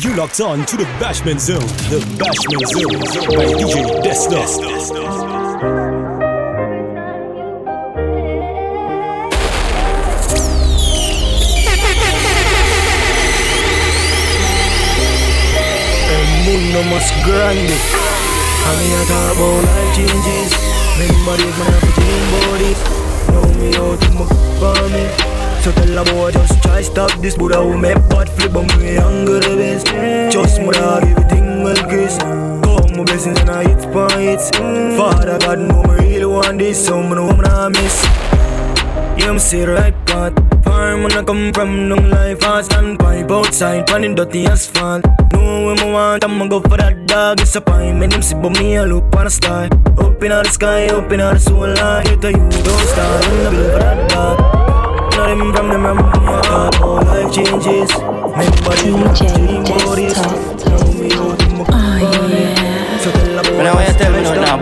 You locked on to the Bashment Zone. The Bashment Zone by DJ Desno. mundo más grande. A mí ya talk about life changes. Remember man have a dream body. Know me out to my for me. So tell a boy just try stop this Buddha who make bad flip on me younger the best Just mother everything will kiss Come my blessings and I hit points Father God know me really want this So me know I'm miss. Yeah, I'm see right path Farm when I come from, long life I stand pipe outside, running dirty asphalt Know when I want, I'ma go for that dog It's a pine, man, them see but me, I look on the sky Up in the sky, up in the soul line Get to you, don't start, I'm the bill for that dog them from them from all life changes. Remember DJ Desktop. Oh yeah. So tell about when I want tell me no now.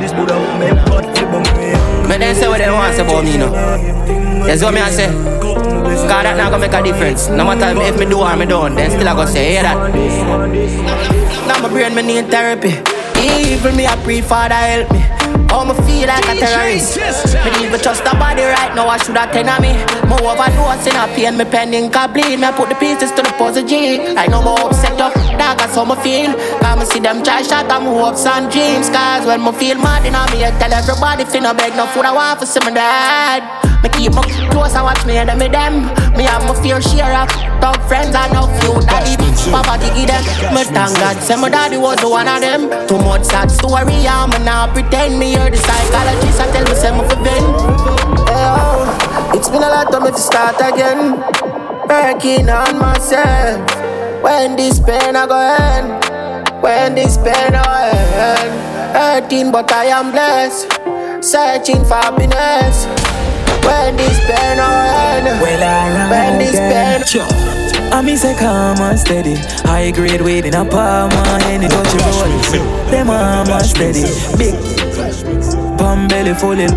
But then say what they want about me now. That's what me I say. Cause that not gonna make a difference. No matter if me do or me don't, then still I gonna say, hear that. Now my brain me need therapy. Even me I pray Father help me. How me feel like a terrorist. Me even trust the body right now, I should have ten of me. More overdose in a pain, me can bleed. Me I put the pieces to the puzzle G. I know more upset up, dog, that's how me feel. Come me see them try shot at my hopes and dreams. Cause when me feel mad in me, I tell everybody finna beg no food, I want for some of that. Me keep my close and watch me and them them. Me have my fair share of dog friends and no few leave poverty give them. Me thank God, say my daddy was the one of them. Too much sad story, I'm not pretend me hear the psychologist. I tell me say me for it's been a lot of me to start again. Working on myself. When this pain I go end. When this pain I end. Hurting, but I am blessed. Searching for happiness. When this pen on Well, I When this pen I me say calm and steady. High grade weed in a palm and any touch your roll Them arm and steady. Big. Palm belly full in.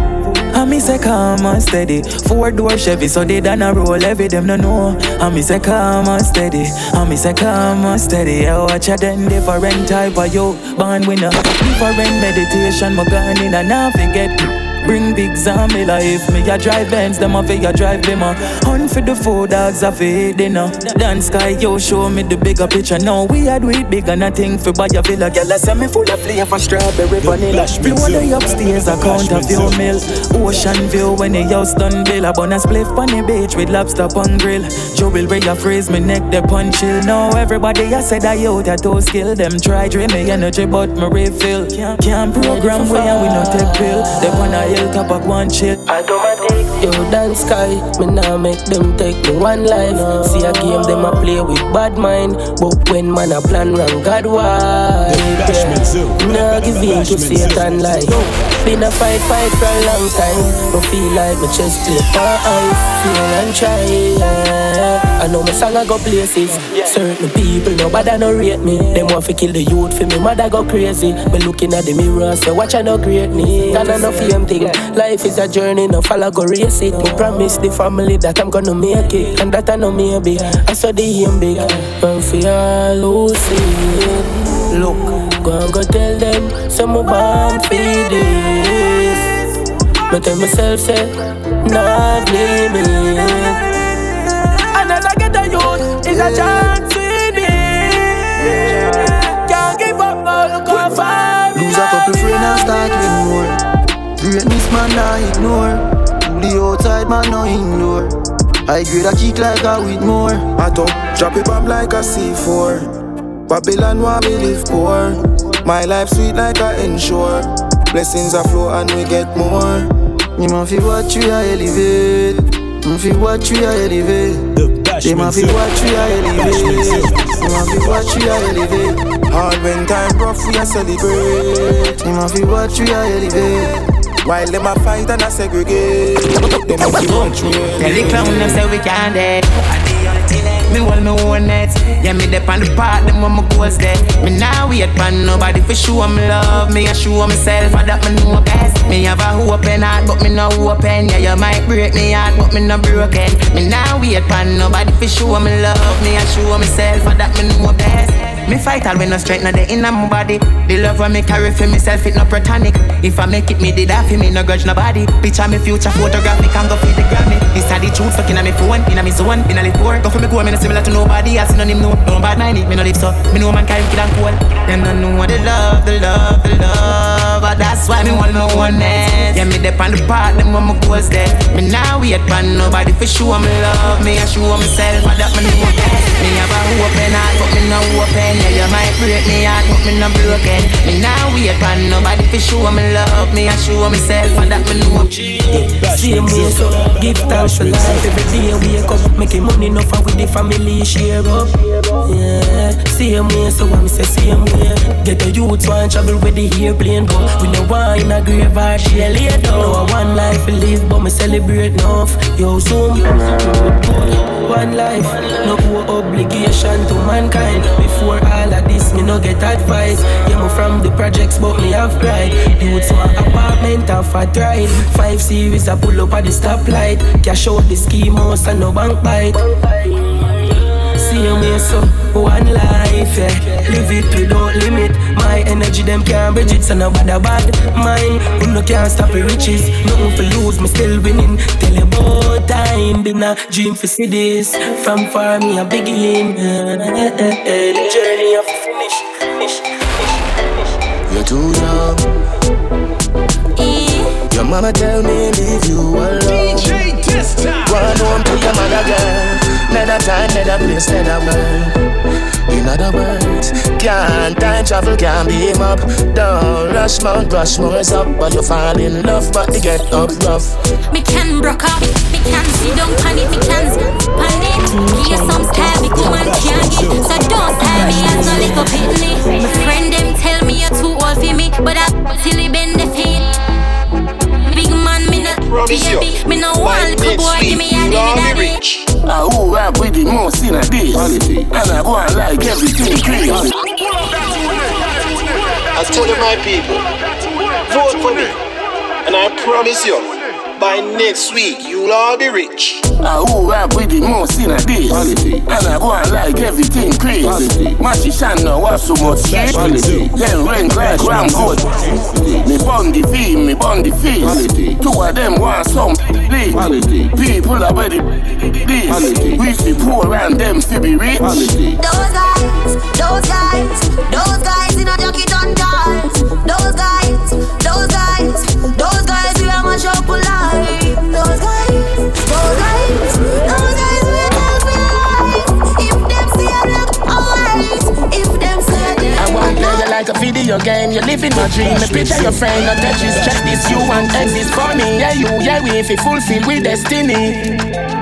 I me say calm and steady. Four door Chevy so they done a roll Every them no know. I me say calm and steady. I me say calm and steady. I watch a then different type of you. Born winner Different meditation. My gun in and I forget Bring big zombie life. Me a drive Benz, them a fi a drive Bimmer. Hunt for the four dogs a fi dinner. Dance sky, yo, show me the bigger picture. Now we a do it big and a thing for buy a villa. Girl, I say me full of flavor, strawberry, vanilla. Blue the upstairs, a count of your meal. Ocean view when the house done bill. A bun a spliff on the beach with lobster on grill. Joe will bring a phrase, me neck the punch chill. Now everybody I said I yo that those skill. Them try drain me energy, but me refill. Can't program where we no take pill. They wanna hilltop of one shit. Automatic. Yo, dance sky, me nah make them take me one life. No. See a game, them a play with bad mind. But when man a plan wrong, God why? Yeah. Nah give in to Satan like. Been a fight, fight for a long time. No feel like my chest play five. Feel and try. Yeah. I know my song I go places. Certain people, nobody no rate me. Them want to kill the youth for me, mother go crazy. Me looking at the mirror, say watch I no greatness. And I no fame thing. Life is a journey, no follow go race it. Me promise the family that I'm gonna make it, and that I know maybe. I saw the aim big, but for all lose it. Look, go and go tell them, some more born for. Me tell myself, say, not limit. Another get a youth a chance with me. Can't give up, no look how far. Lose a couple friends and start. Greatness man I ignore To the outside man no ignore. I grade a kick like a with more I talk drop it bomb like a C4 Babylon want me live poor. My life sweet like a ensure. Blessings are flow and we get more. You man feel what you are elevate. You feel what you are elevate. They man feel what you are elevate. You man feel what you are elevate. Hard when time rough we are celebrate. You man feel what you are elevate while them a fight and a segregate. Them a keep on Tell the clown them say we can't dead me hold me own net Yeah, me dep on the part, them when my goals there Me now wait for nobody for show me love. Me a show myself, I that me know best. Me have a open heart, but me no open. Yeah, you might break me heart, but me no broken. Me now wait for nobody for show me love. Me a show myself, I that me know best Me fight all when no strength no the in my body. The love when me carry for myself it no platonic. If I make it me did that for me no grudge nobody. Picture me future photographic and go feed the Grammy. Are the truth fucking on me phone, in a me zone, in a little poor. Go for me go, me no similar to nobody. No him no, no bad mind me no live so. Me know man carry kill and cool. Them no know the love, the love, the love. But that's why me want no one else. Yeah, me on the part, them when my goals there. Me now wait for nobody for sure me love me. I show myself, but that me know. Me have a open heart, but me no open. Yeah, you might break me heart, but me no broken. Me now wait for nobody for sure me love me. I show myself, but that me know. Same way, so give thanks for life. Every day wake up, making money enough and with the family share up. Yeah, same way, so I'm say same way. Get the youth one travel with the airplane, but we no want in a grave or jail later. No, I one life to live, but me celebrate enough. Yo, zoom. One life, no obligation to mankind. Before all of this, me no get advice. Yeah, me from the projects, but me have pride. Youths want apartment, have a ride. Five series, I pull up at the stoplight. Cash out the scheme house and no bank bite. Same way, so one life, yeah. Live it without limit. My energy, them can't bridge it, so no bad bad. Mine, who no can't stop the riches. Nothing for lose, me still winning. Tell you about time, been a dream for see this. From far, me a begin. The journey of finish, finish, finish. You're too young. Your mama tell me leave you alone. DJ this time. Run home to your mother, girl. Another time, another place, another world. In other words, can't time travel, can't beam up. Don't rush Mount Rushmore's up, but you fall in love, but you get up rough. Me can broke up, me can see don't panic, me can panic. Give you some style, me woman can't get. So don't tell me as no little pitney. My friend them tell me you're too old for me, but I till it bend the feet. Promise you, me no want little boy, week, give me a daddy be daddy. rich. I who rap with the most in a this. And I go and like everything crazy. I tell you, my people, vote for me, and I promise you, by next week, you'll all be rich. I who rap with the most in a this. And I go and like everything crazy. Mashi Shan no have so much shit. Then rank like Ram good. Me bun the fee, me bun the fees. Two of them want some this. People are ready this. We fi poor and them fi be rich. Those guys, those guys, those guys in a jacket on cars. Those guys, those guys, those guys we are much up alive. Video game. you're living my dream. Me picture your friend, no touches. Check this, you want exist for me. Yeah, you, yeah, we if you fulfill with destiny.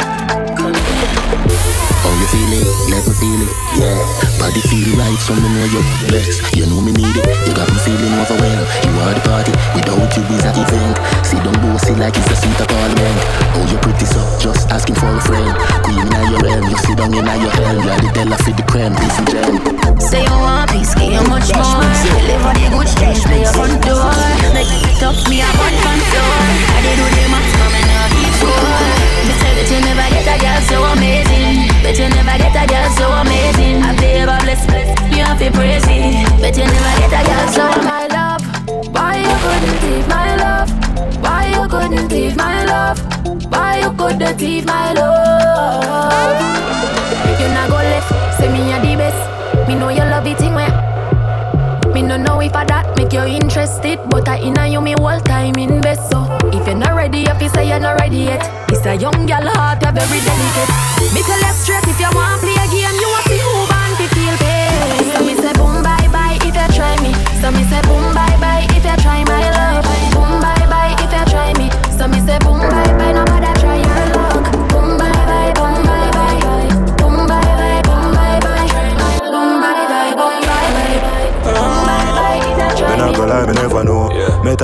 Feel it? Me feel it. Yeah. Body feel right, so me know you're blessed. You know me need it. You got me feeling overwhelmed. You are the party. Without you is a event. See don't bossy like it's a seat of parliament. Oh, you're pretty so just asking for a friend. Queen in your realm, you sit down in your helm. You are the Della for the creme, this is gem. Say you want peace, give you much more. Live on the good streets, play your front door. Make it up, me a one contour. I did do the maximum and I keep that you never get a girl so amazing. Bet you never get a girl so amazing. I favor bless, bless, you have to praise it. Bet you never get a girl so my love. Why you couldn't leave my love? Why you couldn't leave my love? Why you couldn't leave my love? You not go left, say me a the best. Me know you love it where. Me no know if I that make you interested, but I inna you me whole time invest. So if you're not ready, if you say you're not ready yet, it's a young girl heart, you're very delicate. Me tell you straight, if you want play a game, you want to move on to feel pain. So me say boom bye bye if you try me. So me say boom bye bye if you try my love. Boom bye bye if you try me. So me say boom bye bye, no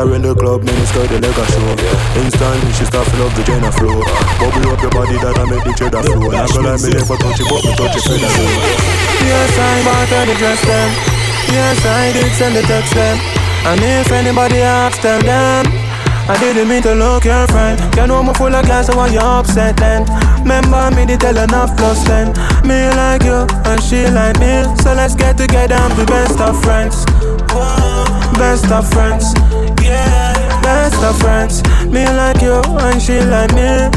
her in the club, minister the leg a show. Instantly, she start fill up the Jenna flow. Bubble up your body that I make the cheddar flow. And I go live, me never touch it, but me touch it flow. Yes, I bought her the dress them. Yes, I did send the text them. And if anybody asks, tell them. I didn't mean to look your friend. You know I'm full of gas, so why you upset then? Remember me, they tell enough plus ten. Me like you, and she like me. So let's get together and be best of friends. Best of friends. Yeah, best of friends. Me like you, and she like me.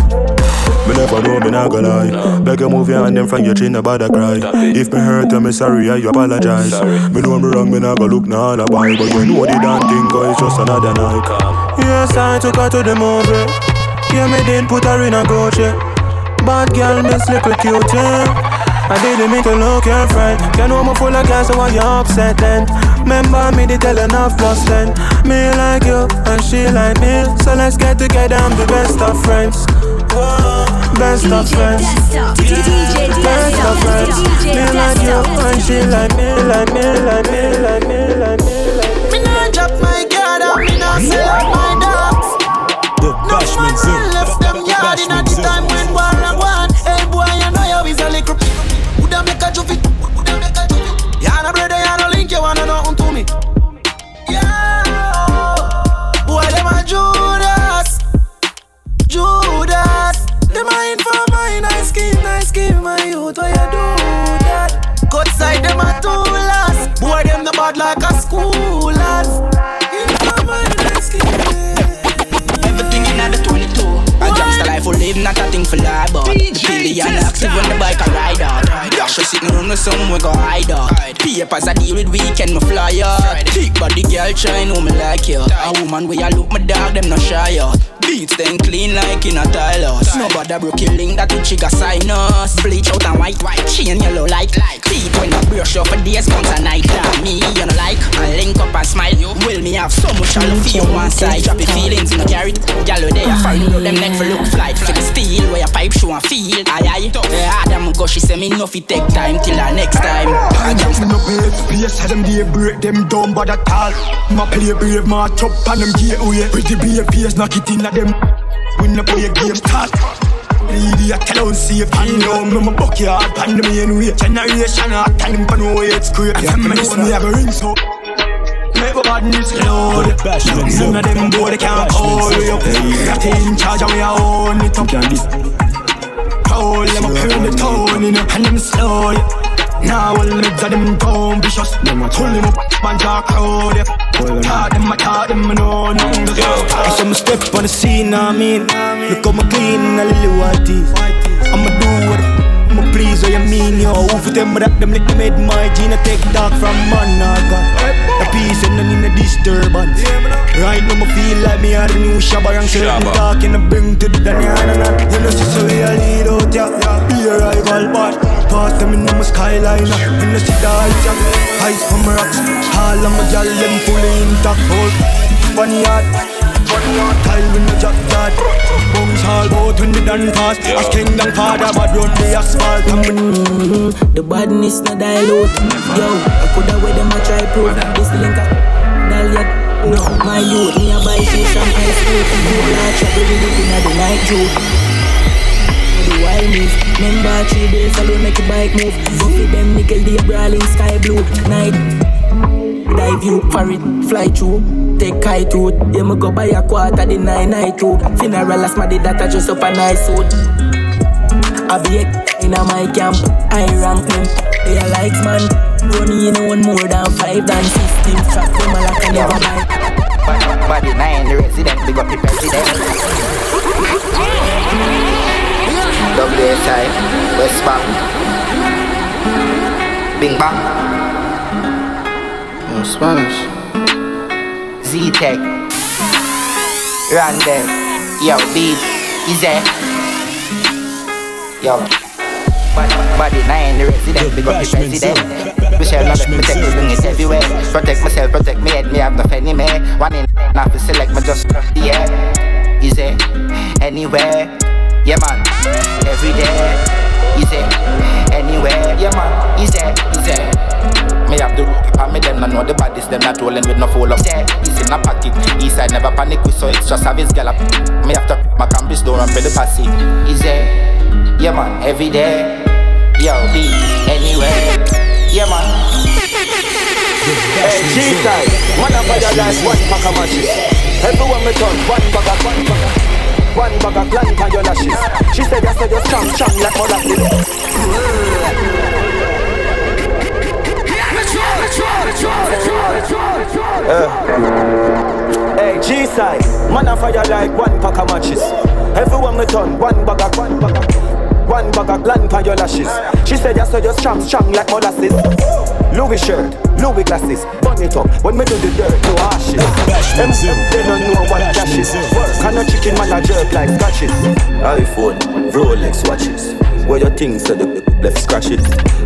Me never know, me not gonna lie. Beg you move your hand in front your chin, about to cry. If me hurt, tell me sorry, I you apologize. Me know me wrong, me not gonna look no alibi. But you know the damn thing, cause it's just another night. Yes, I took her to the movie. Yeah, me didn't put her in a Gucci. Bad girl, miss little cute, yeah. I didn't mean to look your friend. You know I'm full of gas, so why you upset then? Remember me, they tell enough plus ten. Me like you, and she like me. So let's get together and be best of friends. Oh, best of friends. Best of friends. Me like you, and she like me, like me, like me, like me, like me, like me. Me nah drop my guard up, me nah sell out my dogs. The No Bashman man Zoo. left them yard in Bashman the time my. Why you do that? Cut side them a two last. Boy, them the bad like a school lads. In for my nice skin. Everything in the 22. A gangster life we live, not a thing for lie, but the billion active when the bike a ride out. Dash sitting on the sun, we go hide out. Papers I deal with weekend, me fly out. Big body girl try know me like you. A woman where I look my dog, them no shy out. Beats then clean like in a tile house. Nobody broke your link that we trigger sign us. Bleach out and white, white, chain yellow like like. Teeth when I brush off for days comes a night time. Me, you know like, I link up and smile. You Will me have so much all feel one side. Drop your feelings in the carry. Yellow they are fine, know them neck for look flight. For the steel where your pipe show and feel. Aye aye. Yeah, Adam go she say me no fi take time till our next time. I me no pay Place how them they break them down by the tall My play brave, my chop on them gateway oh, Pretty brave face, knock it in at them. We no play game start. Leave you tell on safe. And now me my backyard Pan the main way. Generation hot And them pan away it's great. Yeah, me know me a go ring so. Make my badness load The Bashment Zone. None of them boy they can't call you. Up Got in charge and we a own it up. Cold, them up here in the town, you know And them slow, yeah now all the meds of them down vicious Them a pull them up, man talk crowd, yeah Talk them, I talk them, I know nothing to do I saw me step on the scene, I mean. Look how me clean, a little white teeth. I'ma do what I'ma please, what you mean, yo Who for them, that them let them head my gene? Take talk from man, I got The peace and none in the disturbance. Right now, me feel like me are the new Shabba Rank certain talking to bring to the Danyana You know, see, so we a lead out, yeah Be a rival, but Pass them in my skyline. You know, see the heights, yeah. Heights from rocks All of my gal, them fully intact, hold Funny yard Tile with no jack that Bones all bout when they done pass As kingdom father but run the asphalt Mm-hmm. The badness no dilute. Yo, I coulda wear them a try prove. This link up, dal yet. No, my youth, me a buy fish and ice cream. People are trouble with it inna the night too. The wild move. Remember three days alone make the bike move. Go fit them nickel, they brawling sky blue night. Dive you for it, fly through. Take kite route. Yeah, me go buy a quarter the nine night too. Funeral last my that I just up a nice suit. I be in a my camp, I rank them. They are likes man, running in one more than five than system. Trap them a like I never buy. Body nine, the resident, big up the president. WSI, West Bank, Bing Bang, Oh, Spanish. Z-Tech, Randall, Yo, Beat, Easy, Yo. Body, body nine, the resident, The big up the Bashman president. Zoo. We shall not let me take Zoo. it, bring everywhere. Protect myself, protect me head, me have no penny me. One in, not to select me just the yeah. Easy, anywhere, yeah man. Every day, easy, anywhere, yeah man. Easy, easy. Me have the and me them not know the bodies, them not rolling with no full up. Yeah, He's in a pocket, east side never panic with so it's just have his gallop. Me have to my campus door and pay the passy. Easy, yeah man. Every day, yo, be anywhere, yeah man. Hey, G-side, one of your last one pack of matches Everyone me turn one bag of one bag of one bag of gland on your lashes. She said I said you're strong, strong like molasses. Uh. Hey, G-side, man a fire like one pack of matches. Everyone me turn one bag of one bag of one bag of gland on your lashes. She said I said you're strong, strong like molasses. Louis shirt, Louis glasses, burn it up. When me do the dirt, no ashes. Them, they don't know what cash is. Work and a chicken man a jerk like scratches. iPhone, Rolex watches. Where your things so the left scratches.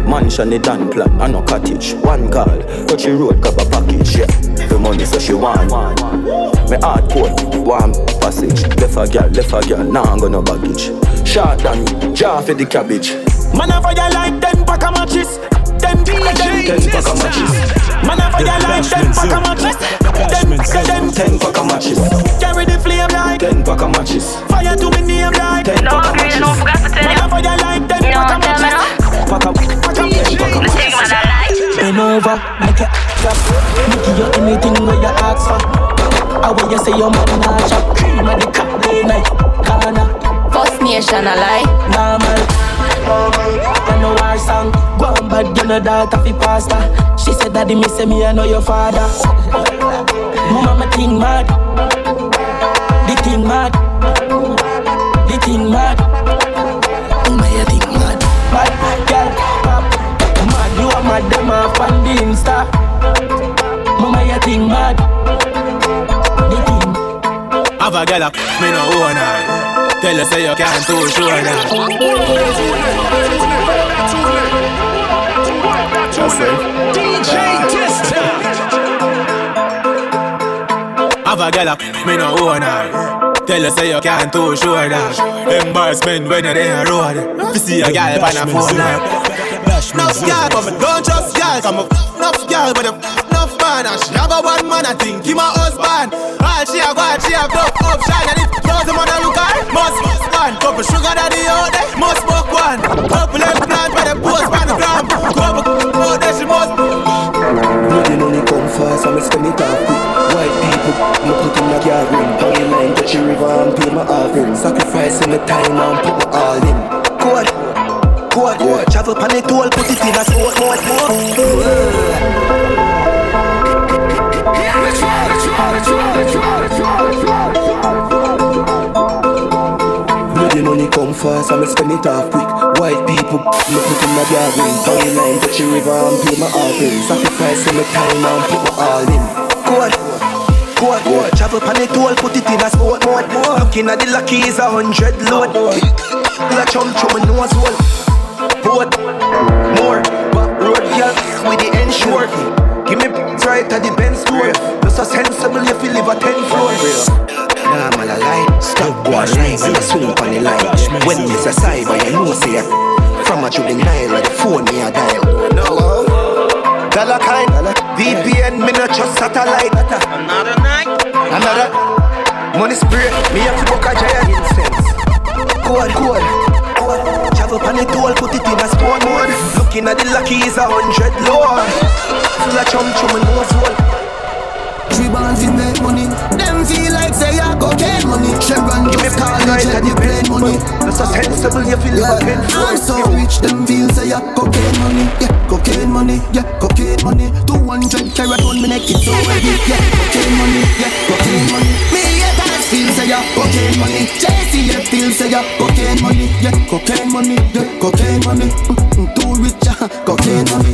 Mansion it done plan, and no cottage. One call, touch the road, cover package. Yeah, the money so she want. Me hard cold, warm passage. Left a girl, left a girl, now I'm gonna baggage. Short than jar for the cabbage. Man, I fire like ten pack of matches. Them them ten pack of matches. Man, I fire like ten pack of matches. Them them ten pack of matches. Carry the flame like ten pack of matches. Fire to me name like ten pack of matches. Man, I fire like ten pack of matches. Pack of pack of ten pack of matches. Bend over, make it clap. Make you anything where you ask for. I will you say your man nah chop cream of the cup day night corner. First nation a lie. Normal. I know our song. Go on, bad, you know that fi pasta. Ah. She said, Daddy, me say me, I know your father. Mama, me think mad. The thing mad. The thing mad. Mama, you think mad. Bad, girl, pop. Mad, you are mad, them off on the Insta. Mama, you think mad. The thing. Have a girl, me no own her. Tell her say you can't too sure now. DJ Testa. Have a girl, me no own her. Tell her say you can't too sure that Embarrassment when you're there road You see a girl on a phone now Enough girl, but don't trust girl Come up, enough girl, but enough man And she have a one man, I think he my husband All she have got, she have tough option And if knows the man I look at, must must one Couple sugar daddy out there, must smoke one Couple eggplant by the post, by the gram Couple out there, she must Bloody money come fast, I me spend it off quick. White people, me put in my yard ring. Down the line, touch the river and pay my offering. Sacrificing the time and put my all in. Code, code, code. Travel pan it all, put it in a sport mode, Bloody fast, I me spend it off quick. White people, me put in my yard ring. Down the line, touch the river and pay my offering. Sacrificing the time and put my all in. Code. Code, code. Travel pan it all, put it in a sport mode. Looking at the lucky is a hundred load. La chum chum me nose hole. Boat, more. Back road girl with the ensure. Give me right at the Benz store. Just a sensible if you live a ten floor. Nah, man, I lie. Stop go and line and I swing on the line. When it's a cyber, you know say it. From a juvenile, the phone me a dial. No. Dollar kind, VPN, me not just satellite. Another night, another money spray. Me have to book a giant incense. Code, code, code. Travel pan it all, put it in a sport mode. Looking at the lucky is a hundred lord. Full of chum chum and nose hole. Three bands in make money. Them feel like say I cocaine money. Chevron just call it jet the plane money. That's a sensible you feel a I'm so rich, them feel say I cocaine money. Yeah, cocaine money. Yeah, cocaine money. 200 carat on me neck, it's so heavy. Yeah, cocaine money. Yeah, cocaine money. Me haters feel say I cocaine money. JCF feel say I cocaine money. Yeah, cocaine money. Yeah, cocaine money. Mm, Too rich, yeah, cocaine money.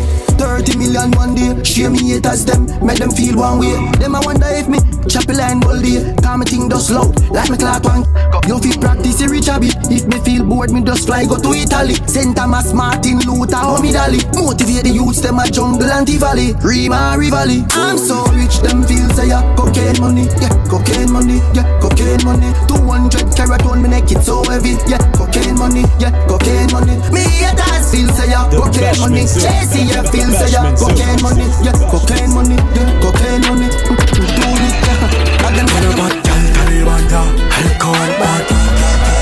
Share me haters them, make them feel one way. Them I wonder if me chop a line all day, cause me think just loud, like me clock one. You fit practice a rich habit, if me feel bored me just fly go to Italy. Saint Thomas, Martin Luther, Muhammad Ali. Motivate the youths them a jungle and valley, Rima Rivali. I'm so rich, them feel say yeah, cocaine money, yeah, cocaine money, yeah, cocaine money. 200 carat on me neck, it's so heavy, yeah, cocaine money, yeah, cocaine money. Me haters feel say yeah, cocaine money. JCF feel say yeah, cocaine money, yeah, cocaine money, yeah, cocaine money. Do it, yeah. Again, When I got down, Taliban down, alcohol bad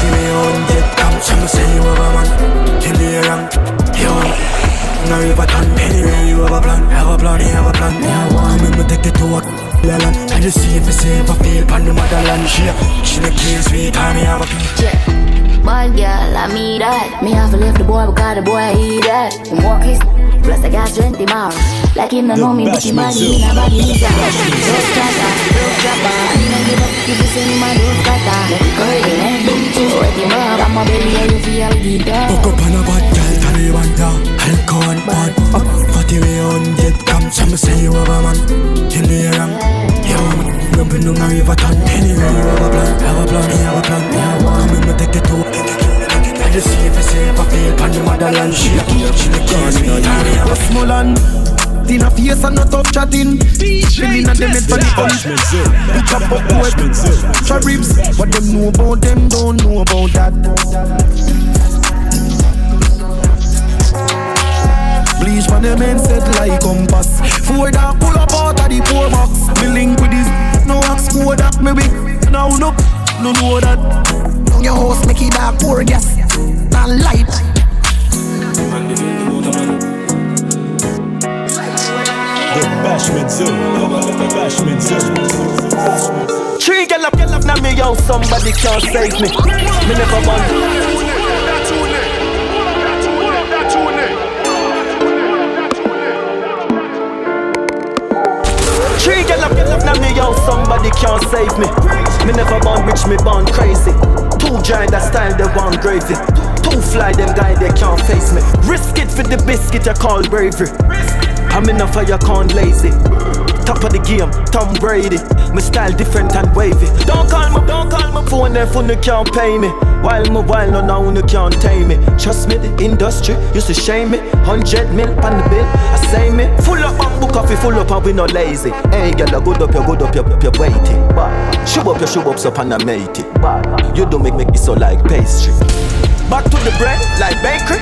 Give me jet come, some say you have a man Kill the ram, yo Now you have a ton, you have a plan, have a plan, me have a plan, me. Come in, me take it to a land. I just see if it's safe, I feel pan the motherland. She, she the we time, me have a Yeah. Bad girl, I mean that. Me have to leave the boy because the boy he that. Walk his plus I got strength tomorrow. Like him no know me, but him body in a body Just clatter, just clapper. And I give up if you send him a dose clatter. Let it go in and boom to wet him up. I'm a belly and you feel the dog. Fuck up on a bad girl, Taliban da. Alcohol bad. Fatty way on. Some say you have a man. In the you have a man. Jumping on a river ton. Anyway, you have a plan, have a plan, me have a plan, me Come in, me take it to I just see if it's safe, I feel pan the motherland. She, she the cause me, time, me have a small and in a face and not up chatting. Chilling and them head for the hunt. We chop up quick. Try ribs. What them know about them don't know about that. Bleach for them men set like compass. Four that pull up out of the poor box. Me link with this no axe code that me big. Now no, no know that. Your house make it dark poor gas and light. The Bashment Zone. The Bashment Zone. Three girl up, girl up, now me young somebody can't save me. Me never want. Three girl up, girl up, now me young somebody can't save me. Me never born rich, me born crazy. Two giant that style they want gravy. Two fly them guy they can't face me. Risk it for the biscuit I call bravery. I'm in a fire can't lazy. Top of the game, Tom Brady. My style different and wavy. Don't call me, don't call my phone if you can't pay me. While my while no now you can't tame me. Trust me, the industry used to shame me. Hundred mil on the bill, I say me. Full up on book coffee, full up and we not lazy. Hey girl, good up, you good up, you you waiting. Shove up, you shove up, up and I mate it. You don't make me so like pastry. Back to the bread, like bakery.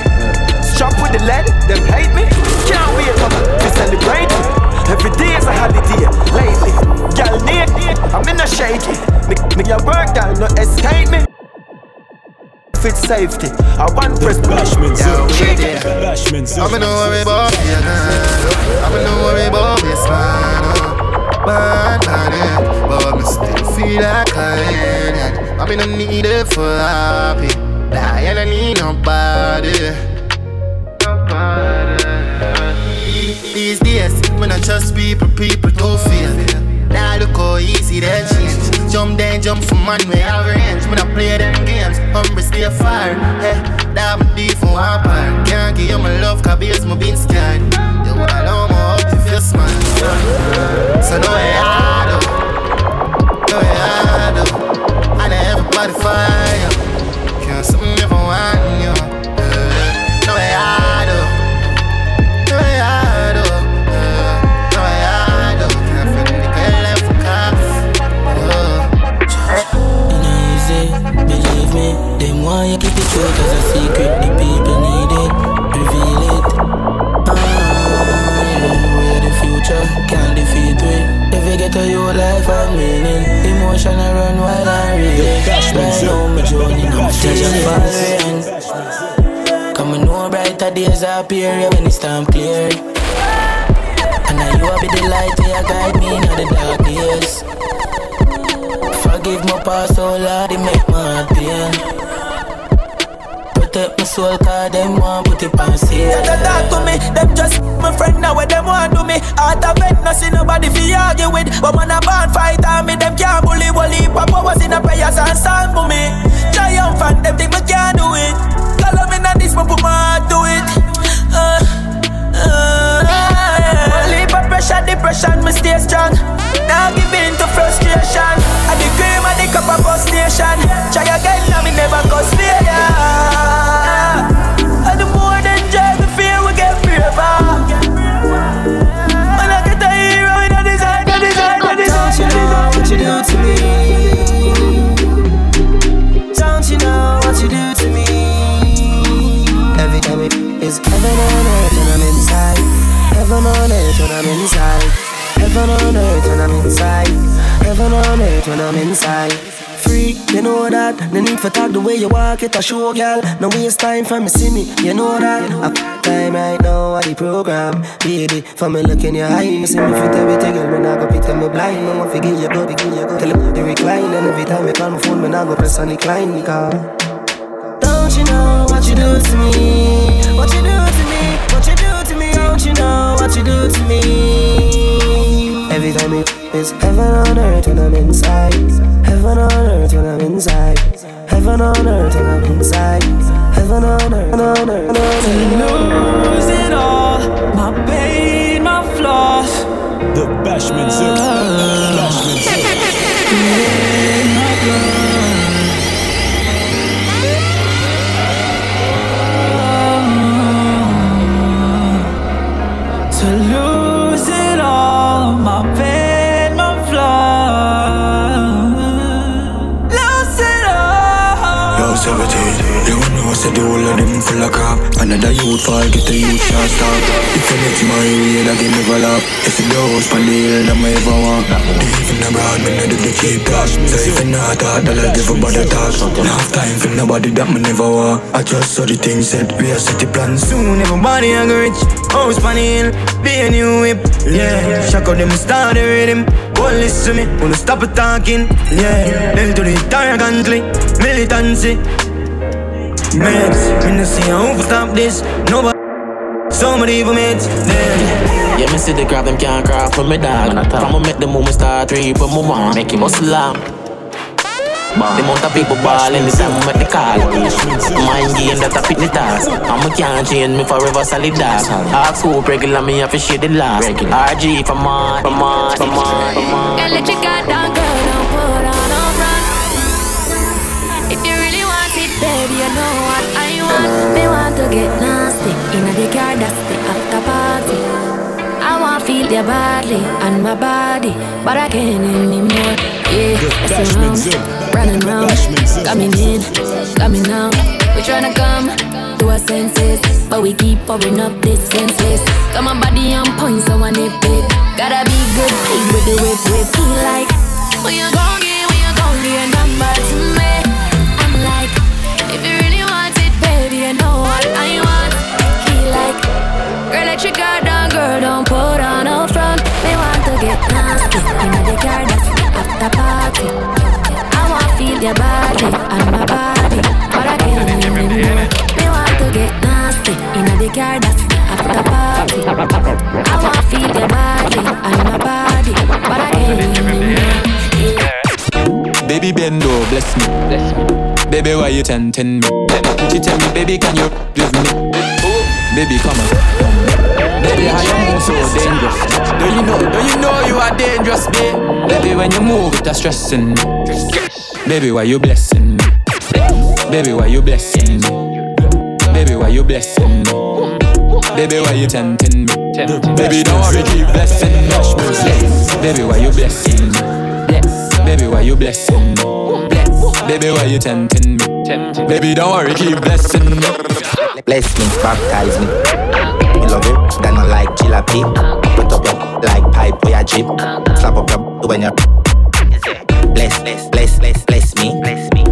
Strap with the lead, them hate me. Can't wait up to celebrate me. Every day is a holiday lately. Girl naked, I'm in a shaky. Me, me a work, girl, no escape me. Fit safety, I want press Bashment Zone. Bashment Zone. I'm in no worry about you, man. I'm in no worry about this man. Bad man, yeah. But me still feel like I ain't. I'm in no need it for happy. Nah, I don't need nobody. These days, when I trust people, people don't feel. Now look how easy that change. Jump then, jump from man way have range. When I play them games, hungry stay fire. Eh, hey, that me deep for one part. Can't give you my love, cause me been scared. You would allow me if you smile. So no way I do. No way I do. I know everybody fire. Can't something never want you. Uh, No way I do. No way I do. Uh, No way I do. Can't fit the. Uh. easy, believe me. Want you keep it short as a secret. The people you get a your life and meaning, emotion I run while I read. Right now, my journey, I'm following. Come and know brighter days appear when it's time clear. And now you will be the light where guide me in the dark days. Forgive my past, oh Lord, it make my pain. Protect my soul, cause them want put it on sale. They don't talk to me, them just my friend now where them want do me. Out of it, no see nobody fi argue with. But when a band fight on me, them can't bully, bully. Papa was in a prayers and song for me. Triumphant, them think me can't do it. Call me in this, but put my heart to it. Uh, uh, pressure, depression, me stay strong. Now give in to frustration. I the cream and the cup of bus station. Try again, now me never go failure. Time it is heaven on earth when I'm inside. Heaven on earth when I'm inside. Heaven on earth when I'm inside. Heaven on earth when I'm inside. free, you know that. No need for talk the way you walk, it a show, girl. No waste time for me, see me, you know that. I time right now at the program, baby. For me look in your eye, you see me fit everything, girl. When I go pit me blind, no one forget you go, begin you go. Tell me you recline, and every time you call my phone, me I go press on decline, because. Don't you know what you do to me? What you do to me? What you do to me? Don't you know what you do to me? Every time it is heaven on earth when I'm inside. Heaven on earth when I'm inside. Heaven on earth when I'm inside. Heaven on earth, on earth, on earth. To lose it all, my pain, my flaws. The Bashment Zone. Bashman To said the whole of them full of crap. Another youth fall, get the youth shot stop. If you next my way, that give me fall up. If it goes, pan the hill, that may ever want. Even abroad, me know do the cheap talk. So if you not that I'll give a body talk. Enough time for nobody that me never want. I just saw the things said, we are set the plan. Soon everybody I go rich. House oh, pan the hill, be a new whip. Yeah, shock out them start the rhythm. Won't listen to me, wanna stop talking. Yeah, then to the country, militancy. Meds, me no see how to stop this. Nobody, so many evil meds. Damn. Yeah, me see the grab them can't craft for me dog. From me make the moment start reap when me want make him hustle up. The amount of people ball anytime I make the call. Mind game that I pick the task. And me can't change me forever solid dog. Ask who regular me have to share the last. RG for man, for man, for man, for man Girl, let your guard down, girl, don't put Me want to get nasty in the car, that's the after party. I want to feel your body and my body, but I can't anymore. Yeah, it's around, running round, coming in, coming out. We tryna come to our senses, but we keep pouring up this senses. Got my body on point, so I nip it. Gotta be good, paid with the whip, whip. Feel like when you gon' get, when you gon' get number to baby, you I want. Feel like, girl, let your guard down, girl, don't put on no front. They want to get nasty, in the car, that's the after party. I want feel your body and my body, but I can't anymore. They want to get nasty, in the car, that's the after party. I want feel your body and my body, but I can't anymore. Baby bendo, bless me. Bless me. Baby, why you tempting me? She tell me, baby, can you with me? Baby, come on. Baby, how you move so dangerous? Do you know? Do you know you are dangerous, babe? Baby, when you move, it's stressing me. Baby, why you blessing me? Baby, why you blessing me? Baby, why you blessing me? Baby, why you tempting me? Baby, don't worry, keep blessing me. Baby, why you blessing me? Baby, why you blessing me? Baby, why you tempting me? Baby, don't worry, keep blessing me. Bless me, baptize me. Me love you, then I like jalopy. Put up your like pipe or your jeep. Slap up your when you bless, bless, bless, bless, bless me.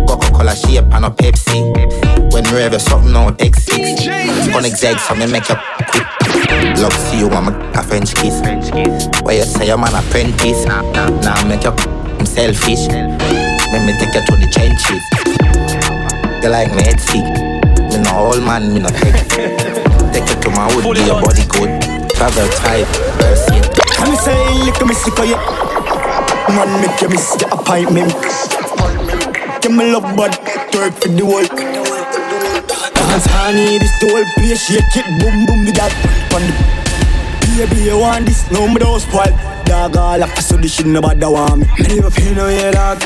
Coca-Cola shape and a Pepsi. When we you something on X6. On exec, so me make you quick. Love see you, I'm a, a French kiss. Where you say I'm an apprentice. Now make you I'm selfish. Let me take you to the trenches. You like me, it's sick. Me no old man, me no take. take you to my wood, be your body good. Travel tight, person. I'm saying, look at me sick of you. Man, make you miss your appointment. Give me love, but work for the world. Dance honey, this the whole place, shake it, boom boom with that. On the baby, you want this? No, me don't spoil. Dog, all up, so this shit nobody want me. Me never feel no way, dog.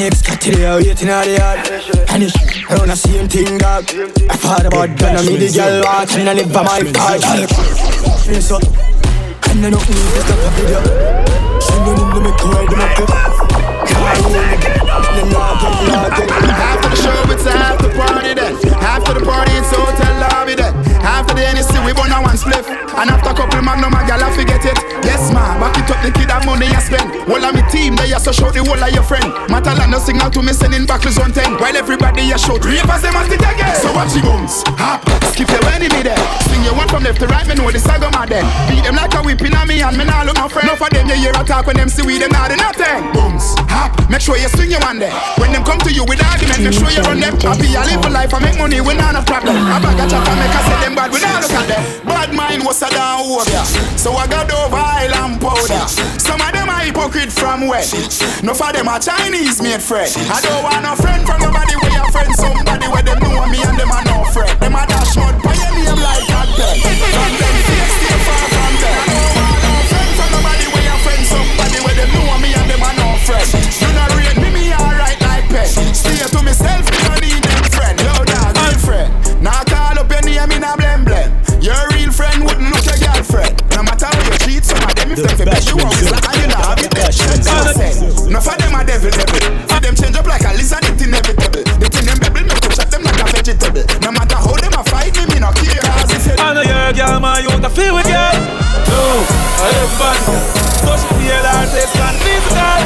It's got to the waiting at the yard. And it's around the same thing, dog. I thought about that, I mean the girl watching and never my part. Face up, and I don't need to stop a video. She don't need to make her the make After the show, it's after party then. After the party, it's hotel lobby then. After the NSC, we burn a one spliff. And after a couple magnum, a gal, I forget it. Yes. Nah, back it up the kid and money I spend. All of me team, they also show the whole of your friend. Matalano no signal to me sending back to zone 10. While everybody you shout, ravers them at it again. So watch the guns, hop, skip your enemy there. Swing your one from left to right, me know the saga mad then. Beat them like a whipping on me and me nah look my friend. No for them you hear a talk when them see we them nah do nothing. Booms, hop, make sure you swing your one there. When them come to you with argument, make sure you run them. Happy, I live a life, I make money, we nah no problem. I bag a chop and make I say them bad, we nah look at them. Bad mind was a down over, so I got over island powder. Some of them are hypocrite from where? No for them are Chinese made friend. I don't want no friend from nobody where your friend somebody where them know me and them are no friend. Them are some of them, if them fi bet you out, it's like you know have it. No for them a devil devil. For them change up like a lizard, it inevitable. The thing them bubble, me push at them like a vegetable. No matter how them a fight me, me no care. Cause if you I know you're girl, man, you want to feel with girl. No, I have fun. So she feel her taste and physical.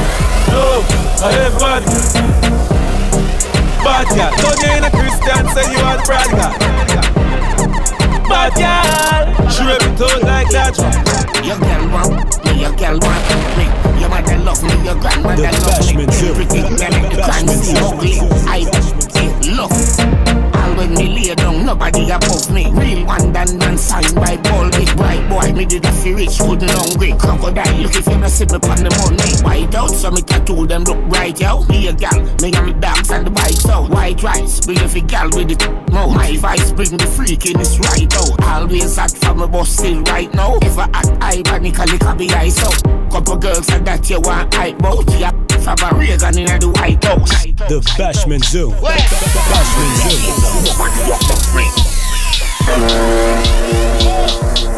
No, I have fun. Bad girl, don't you in a Christian, say you are the bride girl. Bad girl, she rip it out like that. Your girl want me, your girl want me. Your mother love me, your grandmother love me. Everything make the crime see ugly. I look. All when me lay down, nobody above me. Real one done done signed by Paul Big Bright boy. Me did a fi rich, couldn't hungry. Crocodile look if you no see me on the money. White out, so me tattoo them look bright yo. Me a gal, me and me dogs and the bikes out. White rice, bring a gal with it. Mouth. My vice bring the freak in this right out. Always hot from a bus still right now. If I act ironically, can be ice out. Couple girls said that you want hype bout. Yeah, from a Reagan in the White House. The Bashment Zone. Bashment Zone.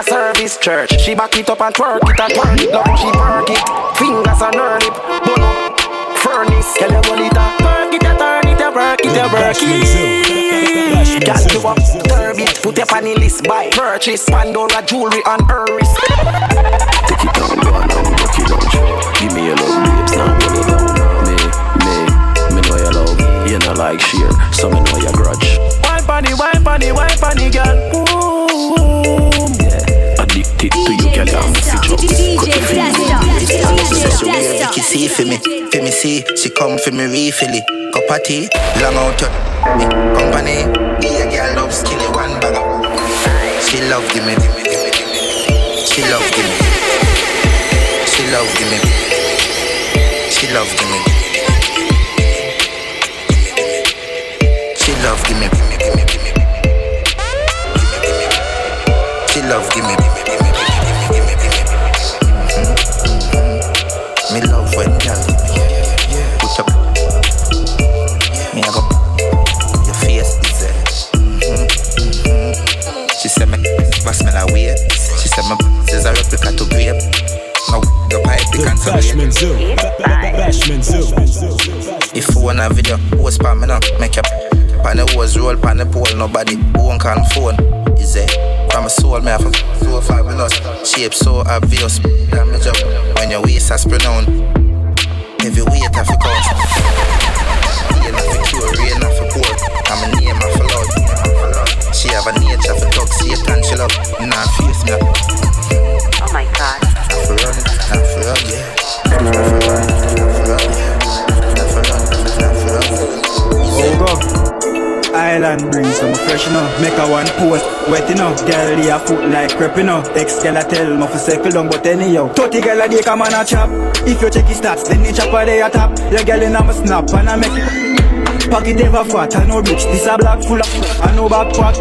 A service church. She back it up and twerk it and turn it, love she perk it. Fingers on her lip, bun up, furnace. Girl you roll it and perk it, and turn it, and work it, and work it. Girl you up, turb it, put up on the list, buy, purchase, Pandora jewelry on her wrist. Take it down, go on down, broke it down. Give me your love, babes, now roll it down. Me, me, me know your love. You know like sheer, so me know your grudge. Wine panny, wine panny, wine panny, girl. Ooh, yeah. Addicted to you, girl, I'm fit up. You see for me, for me see. She come for me refill it. Cup of tea, long out your me company. Me a girl love skinny one bag. She love give me, give me, give me, give me. She love give me. She love give me. She love give me. She love give me, said my is a replica to grape. Now the pipe The can Bashment Zone. Bashment Zone. If you want a video, post pa me now, make up. Pan the hose roll, pan the pole, nobody won't can phone. Is there? From a soul, me have a so fabulous. Shape so obvious. Damage up when your waist has pronounced. Heavy weight have to count. Rain have to cure, rain have to pour. I'm a name have to loud. She have a nature for talk, Satan she love. Nah, face me. Oh my god. Not for run, not for run, yeah. Not for run, not for run, yeah. Not for run, not for run. Hold up. Island breeze, so I'm fresh enough. Make a one post, wet enough. Girl, they a foot like crepe enough. Ex girl a tell me for circle down, but anyhow. 30 girl a day come on a chop. If you check his stats, then the chopper they a top. Your girl in I'm a my snap and I make Pocket ever fat, I know rich. This a black full of I know backpack.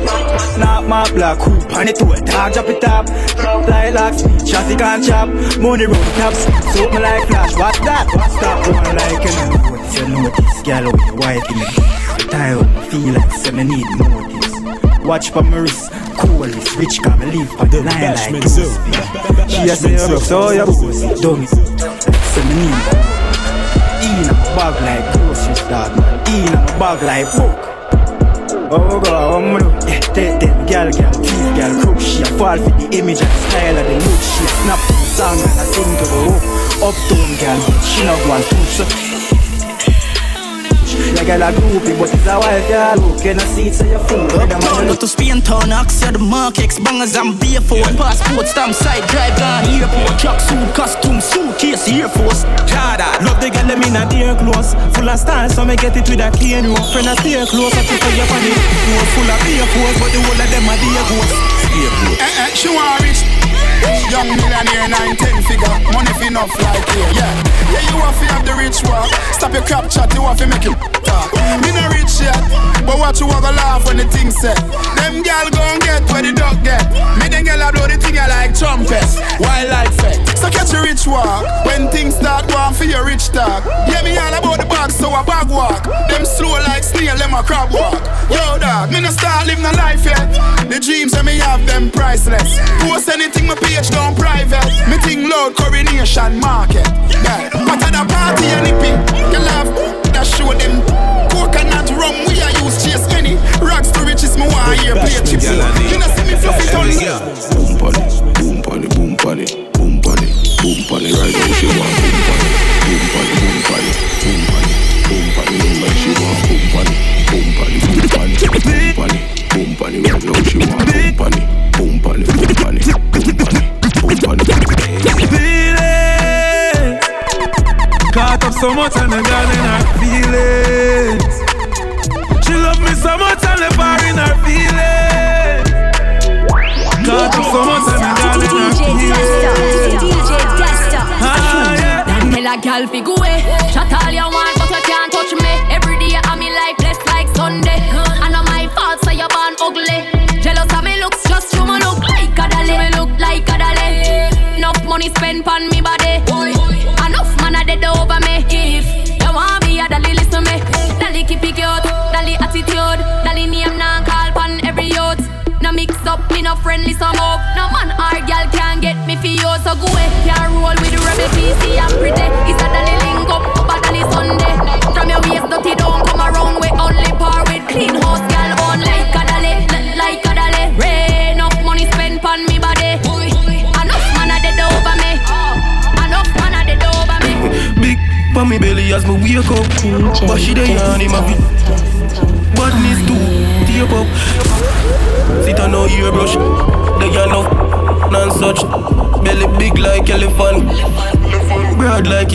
Snap my black hoop, and it to it, dog drop it up. Fly like speed, chassis can't chop. Money roll top speed, soap me like flash. What's that? What's that? Going like know what? You know this girl with the white in the Tired, feel like say me need notice. Watch for my wrist, coolest, rich can me leave on the line like two speed. She a say you rough, so you pussy, dummy. Say me need Ina, bag like groceries, dog, In my bag like book. Oh God, what me do? Yeah, take them, girl, girl, teeth, girl, crook. She a fall for the image and style of the look. She a snap to the song and I sing to the hook. Uptown girl, she not want to so. Like girl a groupie, but it's a wife, yeah, look And I see it's a your fool Uptown to Spain town, axe the mark X bangers and beer for yeah. Passport stamp, side drive, gone airport Truck suit, costume, suitcase, Air Force Jada, love the girl, them in a dear clothes Full of style, so me get it with a cane rope Friend, I stay close, I take for your funny Full of beer force, but the whole of them are dear ghosts Eh, eh, she want rich Young millionaire, nine, ten figure, money fi enough like here, yeah. Yeah, you have to have the rich walk. Stop your crap chat, you have to make it talk. Me no rich yet, but watch you walk a laugh when the thing set. Them gal gon' get where the dog get. Me them gal a blow the thing like trumpets, wild like fed. So catch a rich walk when things start going for your rich talk. Yeah, me all about the bag, so a bag walk. Them slow like snail, them a crab walk. Yo, dog, me no start living a life yet. The dreams that me have, them priceless. Post anything my page down private. Me think loud coronation market. Yeah. But at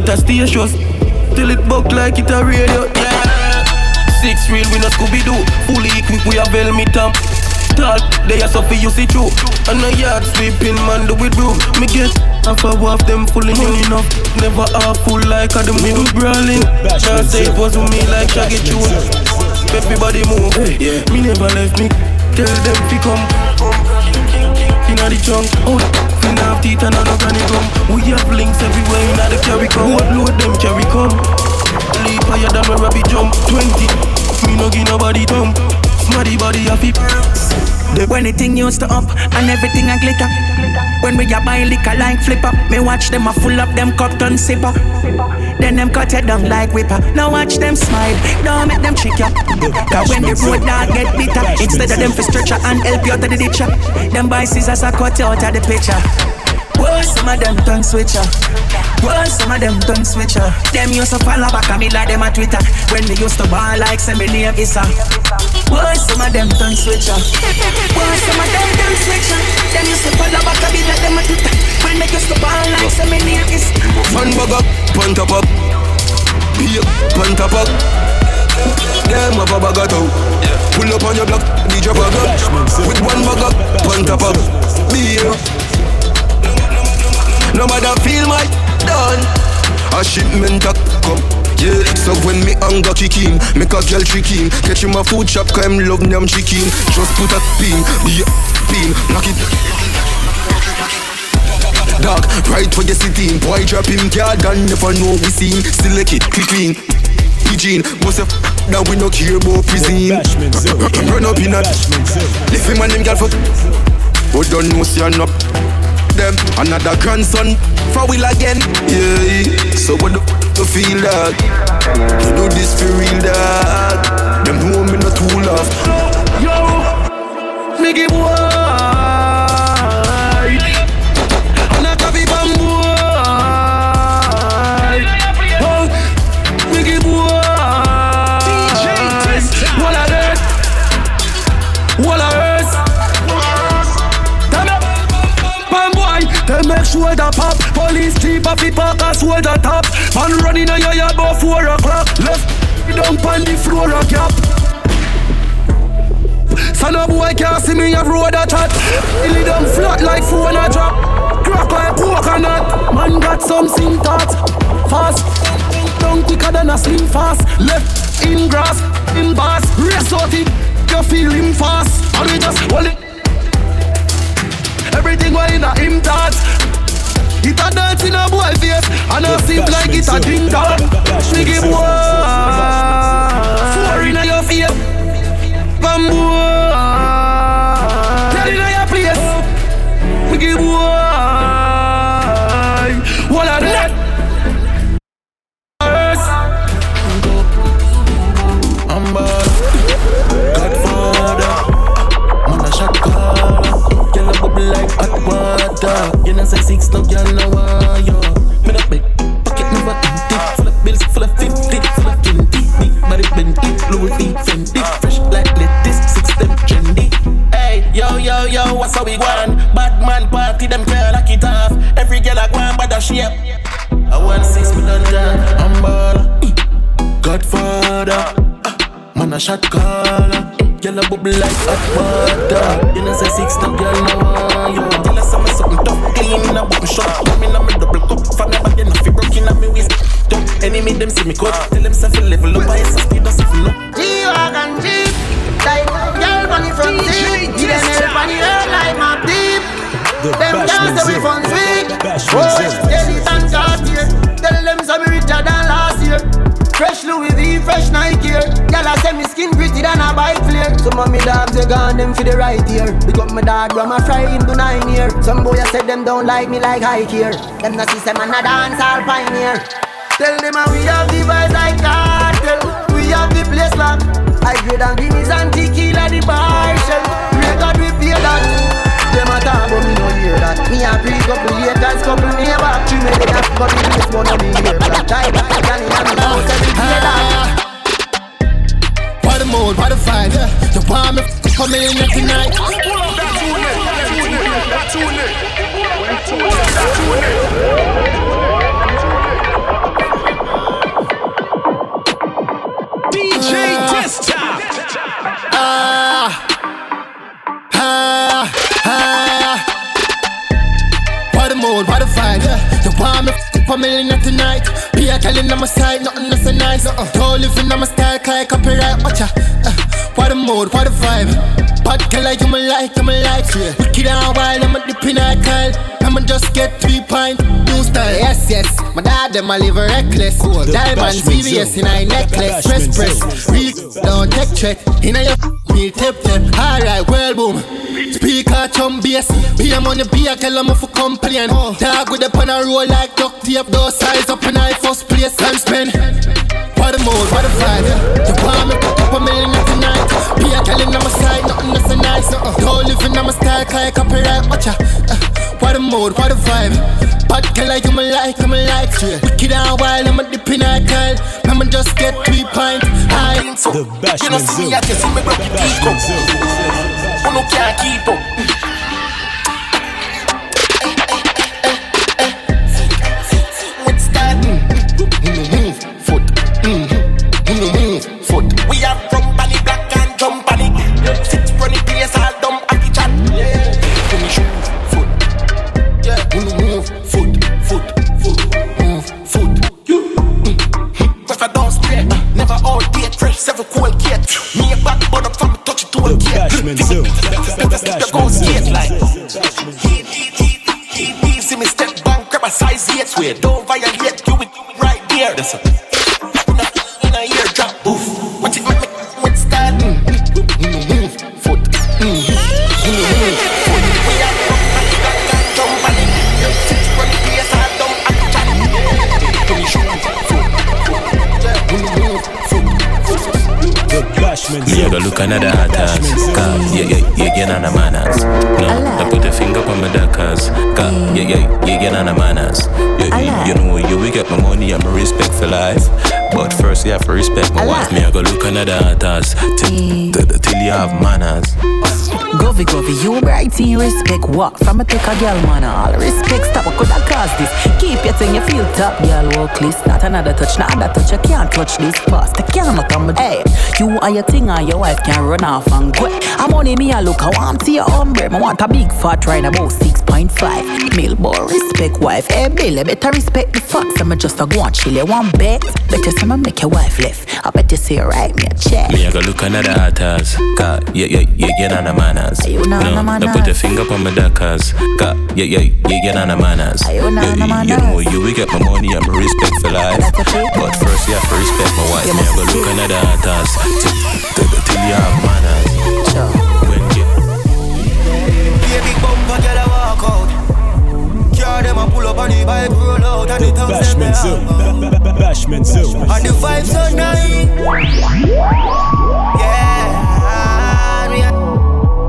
it a station Till it buck like it a radio. Yeah. Six real we no Scooby-Doo. Fully equipped we a velvet tam Tall, they are so for you see true. And a yard sweeping man do it bro Me get half a half them fully money enough. Never half full like a the middle brawling. Can't say it was with me like Shaggy Tune Everybody move, yeah. Me never left me. Tell them fi come. Inna the trunk, oh Fin have teeth and a no granny gum. We have links everywhere inna the carry come. What load them carry come? Leap higher than where rabbit jump. 20 Me no give nobody thumb Smarty body a fit When the thing used to up and everything a glitter. When we a buy liquor like flipper Me watch them a full up them cup turn sipper. Then them cut it down like whipper. Now watch them smile, don't make them trick ya. Cause when the road dog get bitter Instead of them for stretcher and help you out of the ditcher Them buy scissors a cut you out of the picture. Whoa, some of them tongue switcher. Whoa, some of them tongue switcher. Them used to follow back on me like them on Twitter. When they used to ball like say me name is a. Whoa, some of them tongue switcher. Whoa, some of them tongue switcher. Them used to follow back on me like them on Twitter. When they used to ball like say me name is. One bag up, one top up. Be up, one top up. Them have a bag of tow. Pull up on your block, DJ bag up. With one bag up, one top up. Be up. No matter feel my done A shipment a come yeah, so when me anger kick in Make a girl trick in Catch him a food shop Cause him love nyam chicken. Just put a pin Yeah, pin. Knock it. Dog, right where you sitting Boy drop him card and never know we seen. Select it, click clean. Eugene, most of that we no care about prison. Run up in a If him and them girl for But don't know see a up them. Another grandson for will again. Yeah, so what the f- to feel that? You do this for real, that. Them know me not too love. Yo, me give shoulder and shoulder top. Man running a yard about four o'clock. Left down on the floor a cap. Son of boy can't see me have road a chat. Illy down flat like phone a drop. Crack like coconut. Man got something thought. Fast. Down quicker than a slim fast. Left in grass, in bass. Race out it. You feel him fast. And we just hold it. Everything going in a him thoughts. It a dance in a boy face And I seem like it a ding dong. Nigga boy Four in your face. Bamboo. Tell in your place. Nigga boy. What a that I'm bad Godfather. Man a shot caller. Girl a bubble like hot water Know say six no girl no want yo. Me not big pocket never empty Full of bills full of fifty Full of twenty. Big body bendy Louis V Fendi. Fresh like lettuce Six them trendy. Hey yo yo yo what's how we going Bad man party them girl lock it off. Every girl go on but a shape I want six done done I'm baller Godfather ah, Man a shot caller. Girl a bubble like hot water. You know say six no girl no uh, shot. Come in a me double cup From me back then I feel broke in a me waist Don't. Enemy them see me cut Tell them self level up. I say speed us if you know G-Wagon Jeep Like girl on the front seat Give them help on the earth like my deep Them can't say we funds weak Oh, skeleton Cartier Tell them some richer than last year. Fresh Louis V, fresh Nike here. Gyal a say me skin pretty than a bike flare. Some of me dogs they gone them for the right ear. Big up my dad, grandma fry him to nine year. Some boy a say them don't like me like high here. Them not say man a dance all pioneer. Tell them a we have the vibes like cartel. We have the place locked. I grade and guineas and tequila the bar shell. Record we pay that. Them a talk but me no hear that Me a pre couple haters, couple neighbor Three me have got the place one of me here Black tie, black gal in a me house every day that Mood, what the vibe You want me f- come in here tonight. DJ Desktop. Ah, ah, ah. What the mood, what the vibe You want me f- come in here tonight Be a calling on my side, nothing that's so nice. Don't live in on my style, like copyright, watcha uh, What the mood, what the vibe. Bad girl like you me like, you me like yeah. Wicked and wild, I'm a dip in alcohol I'ma just get three pint, new style. Yes, yes, my dad them a live reckless. Diamond, VVS in a necklace. Press, press, real, don't take threat. In a your me tip tip. Alright, well boom. Speaker chum bass. Be a money, be a girl, I'm for complain. Dog with the pan a roll like duct tape. Those size up in I first place. And spend What the Mood, what the vibe Bad girl like you me like, you me like yeah. Wicked and wild, I'm a dip in a curl I'ma just get three pint high The Bashment Zone. The Bashment Zone. Uno can't keep up another hatters. Cause yeah, yeah, yeah, get on manners. No, I put a finger on my dackers. Cause yeah, yeah, yeah, get on manners. Yeah, you, you know, you will get my money and my respect for life. But first, you have to respect my wife. Me, I go look another hatters. Till, till you have manners. Govy, govy, you bright respect what? From a a girl man, all respect stop. What could I cause this? Keep your thing, you feel top, girl. Walk list, not another touch, not another touch. You can't clutch this fast. I can't come with hey. You are your thing, and your wife can run off and go. I'm only me, I look, I want to your umbrella. I want a big fat ride about 6.5 mil. Boy, respect wife. Eh, hey, Bill, better respect the facts. I'm just a go and chill. You want bet? Bet you say, make your wife left. I bet you say, right, me a check. Me, I go look another hatters. Cause yeah, yeah, yeah, get on the manners. You know, no, manners. I put a finger on my dackers. Cause yeah, yeah, yeah, get on the manners. You know, yeah, manners. You know, you will get my money and my respect for life. But first, you have to respect my wife. Me, I go look another till, till you have Car them a pull up on the bike, roll out, and the them Bashment Zone. Bashment Zone. And the vibes so nice. Yeah, me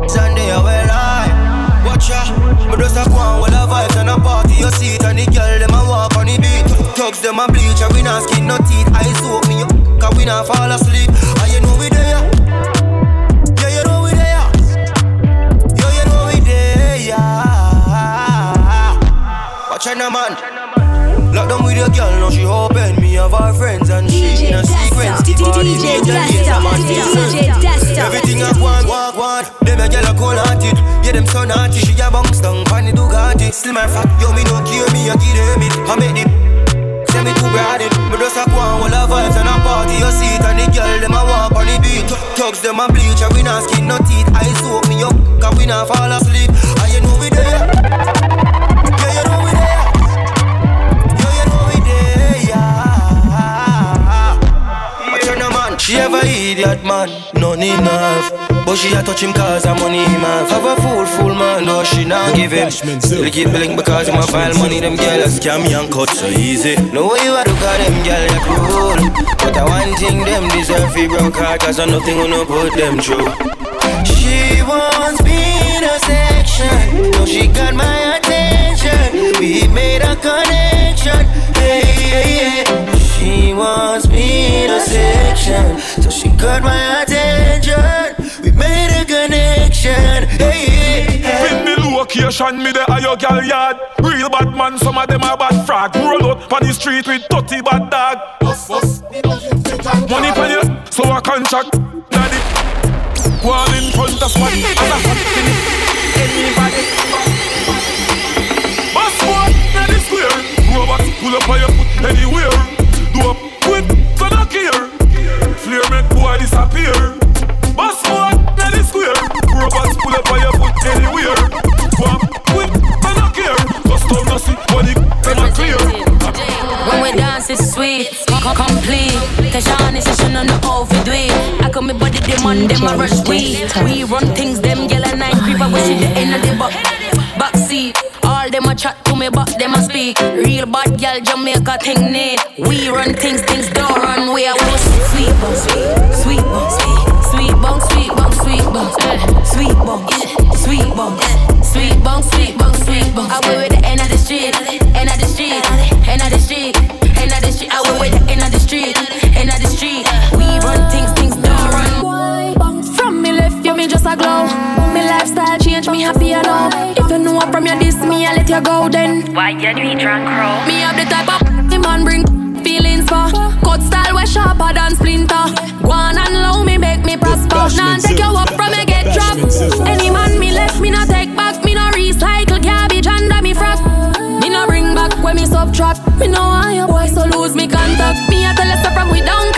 Sunday I wear I Watch ya, me just a go on with the vibes and a party you see it and the girl them a walk on the beat. Thugs them a bleach and we not skin no teeth. Eyes open me up, cause we not fall asleep. Now, man. Lock down with your girl, now she open. Me have her friends and she in a sequence. DJ make them gaze Desktop, a man DJ Desktop. Everything I want, want, want. Them a girl a cold hearted. Yeah, them so naughty. She a bounce down, pan the Ducati. Still my fat, yo, me no care, me a give them it. I make the Say me too broad it Me just a go on with the vibes and a party You see it and the girl them a walk on the beat Thugs them a bleach and we not skin no teeth Eyes open me up cause we not fall asleep And you know we there She have a idiot man. None enough. But she a touch him cause her money him have Have a fool, fool man, though she not give him. Still keep billing because him a file money. Them girl a scam and cut so easy. Know what you a do cause them girl a cool? But I one thing them deserve fi broke heart Cause I nothing gonna put them through. She wants me in a section. Now she got my attention. We made a connection. Hey, hey, hey She wants me a section So she got my attention We made a connection Hey, hey, hey Pin the location, me the higher gal yard. Real bad man, some of them are bad frag. Roll out on the street with 30 bad dog. Money for you, so I contract. Daddy, wall in front of somebody, and I. Anybody. Boss boy, in the square. Robots pull up on your foot anywhere. Do up quick, not care. Flare make boy disappear. Boss boy, in the square. Robots pull up on your foot anywhere. Walk quick, so not care. Just don't no see money, them a clear. When we dance, it's sweet, com- complete. Tashawn is a on the overdo it. I come me body on them a rush we. We run things them yellow night river we see the end of the. All them a chat to me, but them a speak. Real bad gal Jamaica thing need. We run things, things don't run. We are was sweet bong, sweet bong, sweet bong, sweet bong, sweet bong, eh. sweet bong, sweet bong, eh. sweet bong, sweet bong, sweet bong. Eh. I went with the end of the end of the street, let you go then. Why you do it drunk crow? Me have the type of the man bring feelings for. Cut style way sharper than splinter. Go on and low me make me prosper. Now take you up from me get dropped. Any man me left me no take back. Me no recycle garbage under me frock. Me no bring back when me subtract. Me no want your boy so lose me contact. Me a tell you from we don't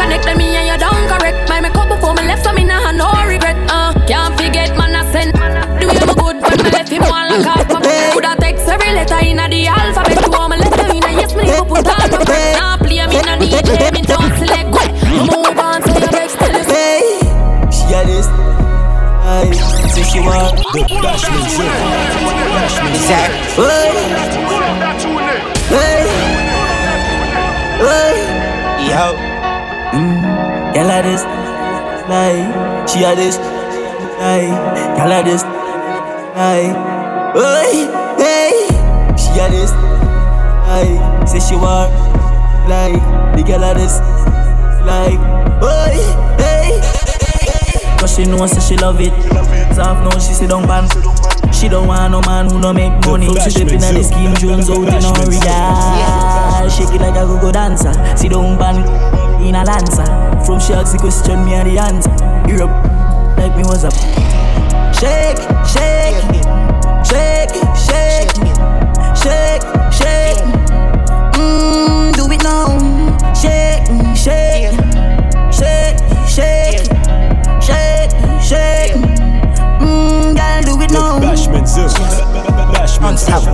Mm, yeah, like this. like she had this, like like this, like hey she had this, like say she want, like the like this, like hey cause she know say she love it, soft now she sit down ban. She don't want no man who don't make money. She stepping at the scheme, Jones out in her real. Shake it like a go-go dancer. Sit down, ban in a lancer. From she ask the question, me and the answer. Europe, like me was up. Shake, shake, shake, shake, shake, shake. Mmm, do it now. Shake, shake, shake, shake, shake, shake. Bashment Zone. Bashment Zone.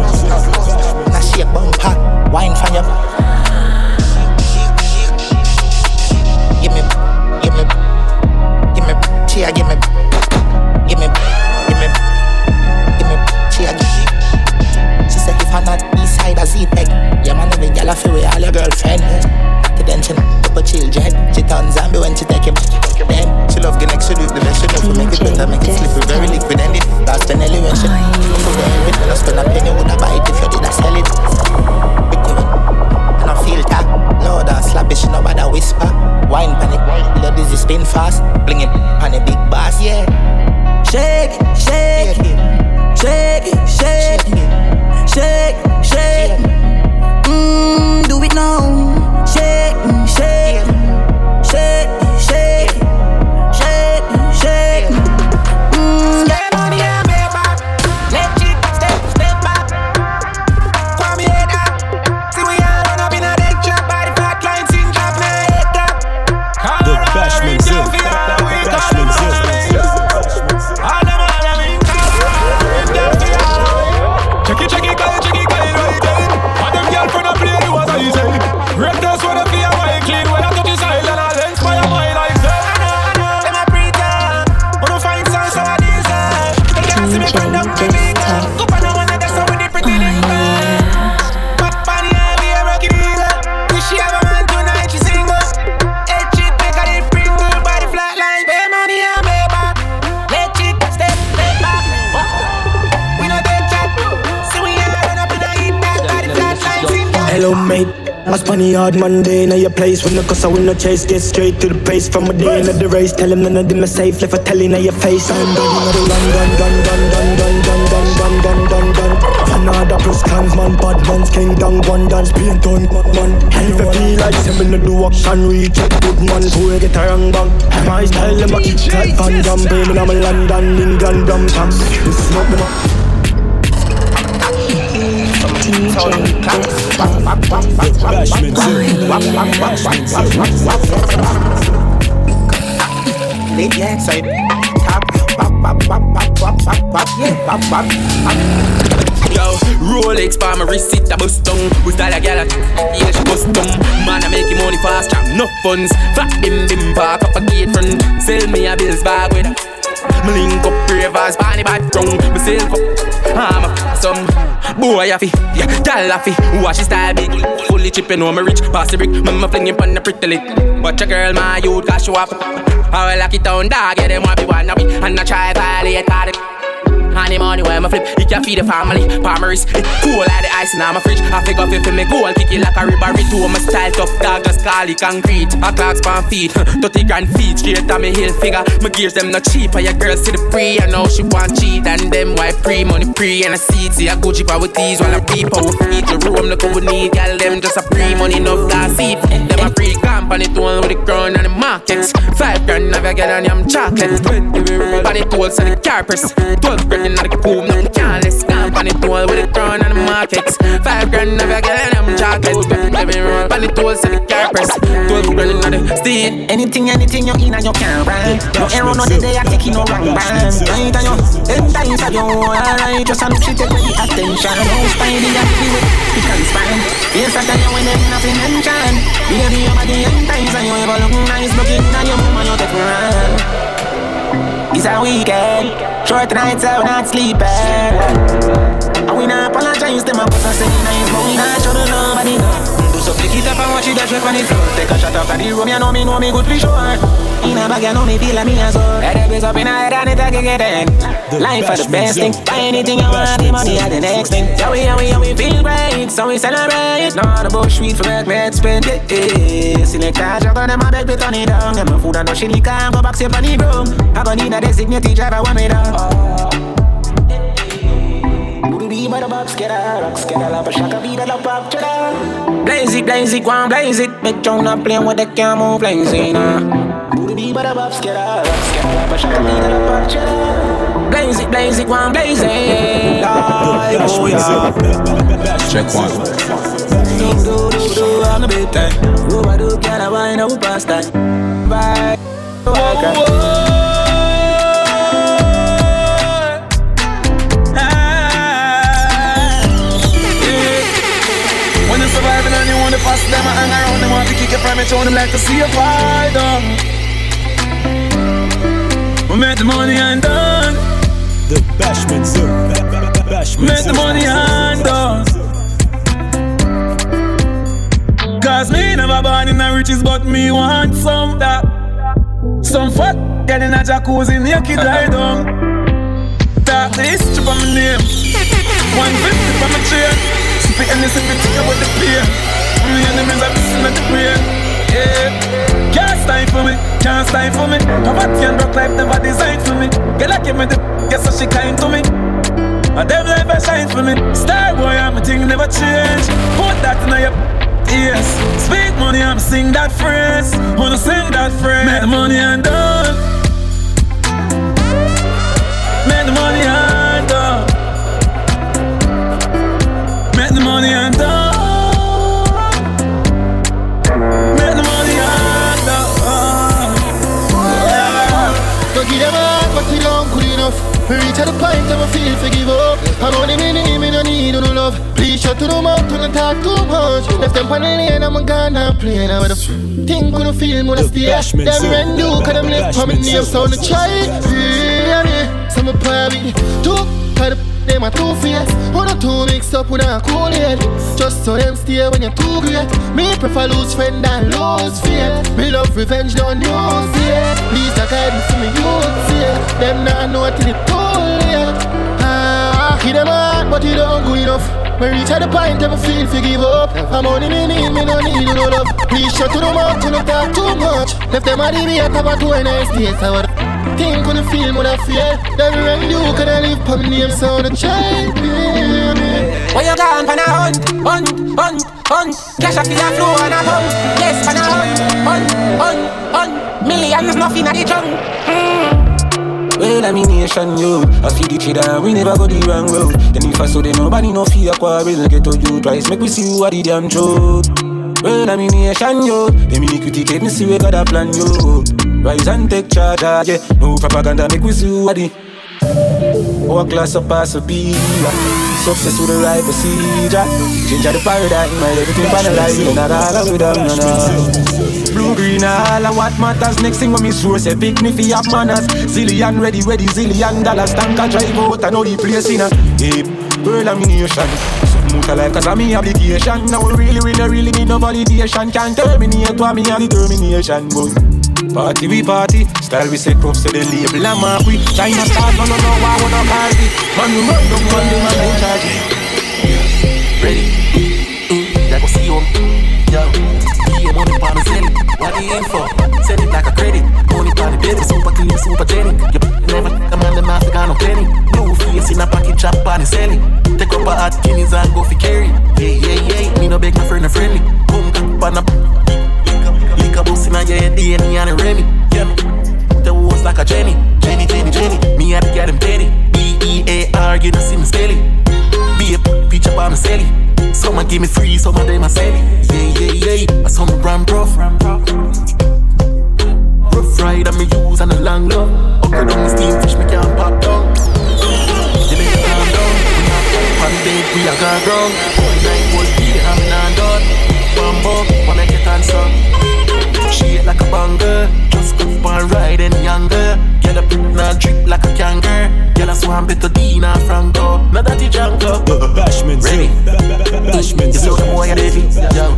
Now shake bumper, wine for you. Give me, give me, give me, cheer, give me, give me, give me, give me, cheer. She said if I'm not east side of Z-Tech, yeah man, every girl I feel with all your girlfriend. Attention, couple children. She turn zombie when she take him. Then When the cause I win no chase, get straight to the pace from a day into the race. Tell him none of them are safe, left a telling now your face. I'm done, you the run, gun, gun, gun, gun, gun, gun, gun, gun, gun, gun, gun. Canada plus clans, man, bad man's king, down, one dance, paint on, man. If I feel like seven to do action, reach it, good man, who get a wrong bang. My style, them a keep that Van Damme, baby, I'm a London, England, dum, tam. This them up. Yo, Rolex by my it a bust down. We style a gal yeah, she bust down. Man, I make money fast, trap no funds. Fat bim bim park up a gate front. Sell me a bills bag with. Me link up ravers, bunny bad tongue. Me silk up, I'm a some boy a fi, yeah, gal a fi. Watch his style big, fully chipping on me rich. Pass the brick, mama fling him on the pretty lick. Watch a girl, my youth, cause show up. I will lock it down, dog, yeah, them want be one of we. And I try violate, call it. The money when I flip, it can feed the family. Palmeris, it cool like the ice in my fridge. I figure if it me goal, kick it like a ribbery to my style tough dog, just call it concrete. A clocks pan feet, 30 grand feet, straight on me heel figure. My gears them not cheap, and your girls see the pre. I know she want cheat, and them white pre money pre and a seat. See a Gucci power with these while I peep out feet. The room look what we need, girl them just a pre money enough that seat. Them a pre company tool with the ground and the markets. Five grand have a girl on them chocolate. Twenty body tools and the carpets. Twelve grand in the coop, nothing careless. Company tool with the crown and the markets. Five grand have a girl on them chocolates. Twenty body tools and the carpets. Twelve grand in the steel. Anything, anything you in and you can't brand. No arrow, no day, I take you no wrong brand. Right on you, them times are you alright. Just a look, she take the attention. No spidey, I feel it, because it's fine. Yes, I tell you when them nothing mention. Baby, your body and times and you ever look nice. Looking at your mama, you take around. It's a weekend, short nights out, not sleeping. And we not apologize, them a put us in nice, but we not show to nobody. Do so flick it up and watch it dash right on the floor. Take a shot of the room, you know me, know me good for sure. In a bag, you know me feel like me as well. Head up in a head and it I can get in. Life is the best thing. Buy anything you want, the money at the next thing. So we and we and we feel great, so we celebrate. No, the bush sweet for make me spend it. Yeah. Select a jog on my bed, we turn it down. Get my food and no chili can go back, on the room. I gon' need a designated driver, one me down. By the box, get a rocks, get a lap, shaka beat a lap up, cheddar. Blaze it, blaze it, go on, blaze it. Make John not playing with the move, blaze it, nah. Booty be by the box, get a rocks, get a lap, shaka beat a lap up, cheddar. Blaze it, blaze it, go on, blaze it. Oh yeah. Check one. Do, do, do, do, on the big time. Over do, can I wind up past that? Bye. Oh, oh. Pass them and hang around them want to kick it from it Show them like to see a fight We made the money and done. The Bashment Zone Bashment Made the money and done. Cause me never born in the riches But me want some that. Some fat Get in a jacuzzi naked lie down. Talk the history from my name. 150 from my chain. Spit and listen to think about the pain my enemies are missing at the brain. Yeah. Can't stand for me, can't stand for me. Poverty and rock life never designed for me. Get like give me the guess so she kind to me. A them life I shine for me. Star boy, I'm a thing never change. Put that in your ears. Speak money, I'm sing that phrase. Wanna sing that phrase. Make the money and done. Left them on the lane, I'm gonna play now. The think when I feel when I stay. Them rent do, cause them live for me name sound the child. Yeah, yeah. Some of private. Two, of them are two face. One or two mixed up with a cool head. Just so them stay when you're too great. Me prefer lose friend than lose faith. Me love revenge, don't use it. Please, I guidance for me, youth see Them not know till it too late. Ah, he them hard, but he don't good enough. Me reach at the point, never feel to give up. I'm only me need, me no need no love. Please shut to the mouth, to not talk too much. Left them at the beat, have a two days. I would think when I feel, when I feel. Them run you, can I live for me name, sound a child, When you gone, pan a hunt, hunt, hunt, hunt. Cash off your flow and a hunt. Yes, pan a hunt, hunt, hunt, hunt. Millions, nothing at the trunk. Mm. Well, I'm in nation, yo. I see the cheddar, we never go the wrong road. Then if I saw them, nobody no fear quarrel. Get to you twice, make we see who are the damn truth. Well, I'm in nation, yo. Them iniquity take me see we got a plan, yo. Rise and take charge, ah, yeah. No propaganda, make we see who are the. Our class up pass a beat. Success with ah. the right procedure. Change the paradigm, my everything panelize. And not all of them, no, no. Blue, green, all of what matters. Next thing when me sure say pick me fi have manners. Zillion ready, ready, zillion dollars. Tank a drive out, I know the place in a. Hey, girl, I'm in nation. Something life cause I'm me obligation. Now we really, really, really need no validation. Can't terminate what me have determination, boy. Party we party, style we say crop, say the label and mark we China start, no no no, I wanna party. Man, we run down, the man in charge. Ready, mm, yeah, go see you. Yo, be your money pan send What the info? Send it like a credit. Money pan the baby, super clean, super genic You never a man, them got no penny. Blue face in a pocket, chop pan and sell it Take up a hot guineas and go for carry. Yeah, yeah, yeah, me no beg my friend, a friendly. Come, come, pan up Lick a in your head, DNA and a Remy. Yeah, the was like a Jenny. Jenny, Jenny, Jenny. Me had to get him Benny. B-E-A-R, you don't see me steady. Be a up on the celly. Someone give me free, someone they my celly. Yeah, yeah, yeah. I saw me run rough. Rough ride and me use and a long love. Upgrade on the steam fish, me can't pop down. You make it calm down. We not on bed, we are gone wrong. One night, one beat, I'm not done. Bumbo, wanna get on some. Like a banger, just go for a ride and younger. Get up in a drip like a kangaroo. Get a swamp it to Dina Franco. Now that you junk up. Ready? Bashment You saw the boy a Davy. Yo,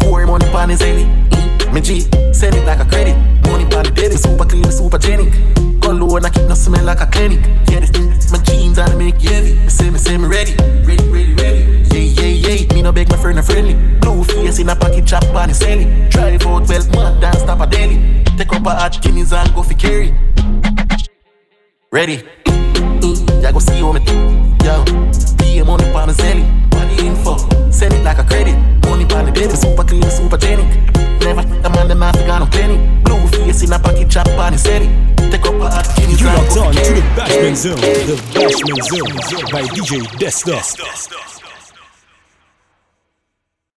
pour money pan his ellie. Mm, me G, send it like a credit. Money pan the. Super clean, super genic. Go low and I keep no smell like a clinic. Yeah, this my jeans I make you heavy. Say me say me ready, ready, ready, ready. Yeah, yeah, no beg my friend a friendly. Blue face in a pocket chop on the selling. Drive out well, mad dance stop a daily. Take up a hot guineas and go fi carry. Ready. Yeah, go see you on me. Yo, DM money on the zelly. Money info. Send it like a credit. Money on the baby. Super clean, super genic. Never a man the master got no penny. Blue face in a pocket chop on the selling. Take up a hot guineas You and locked go on fi to the Bashment Zone, the Bashment Zone by DJ Desta.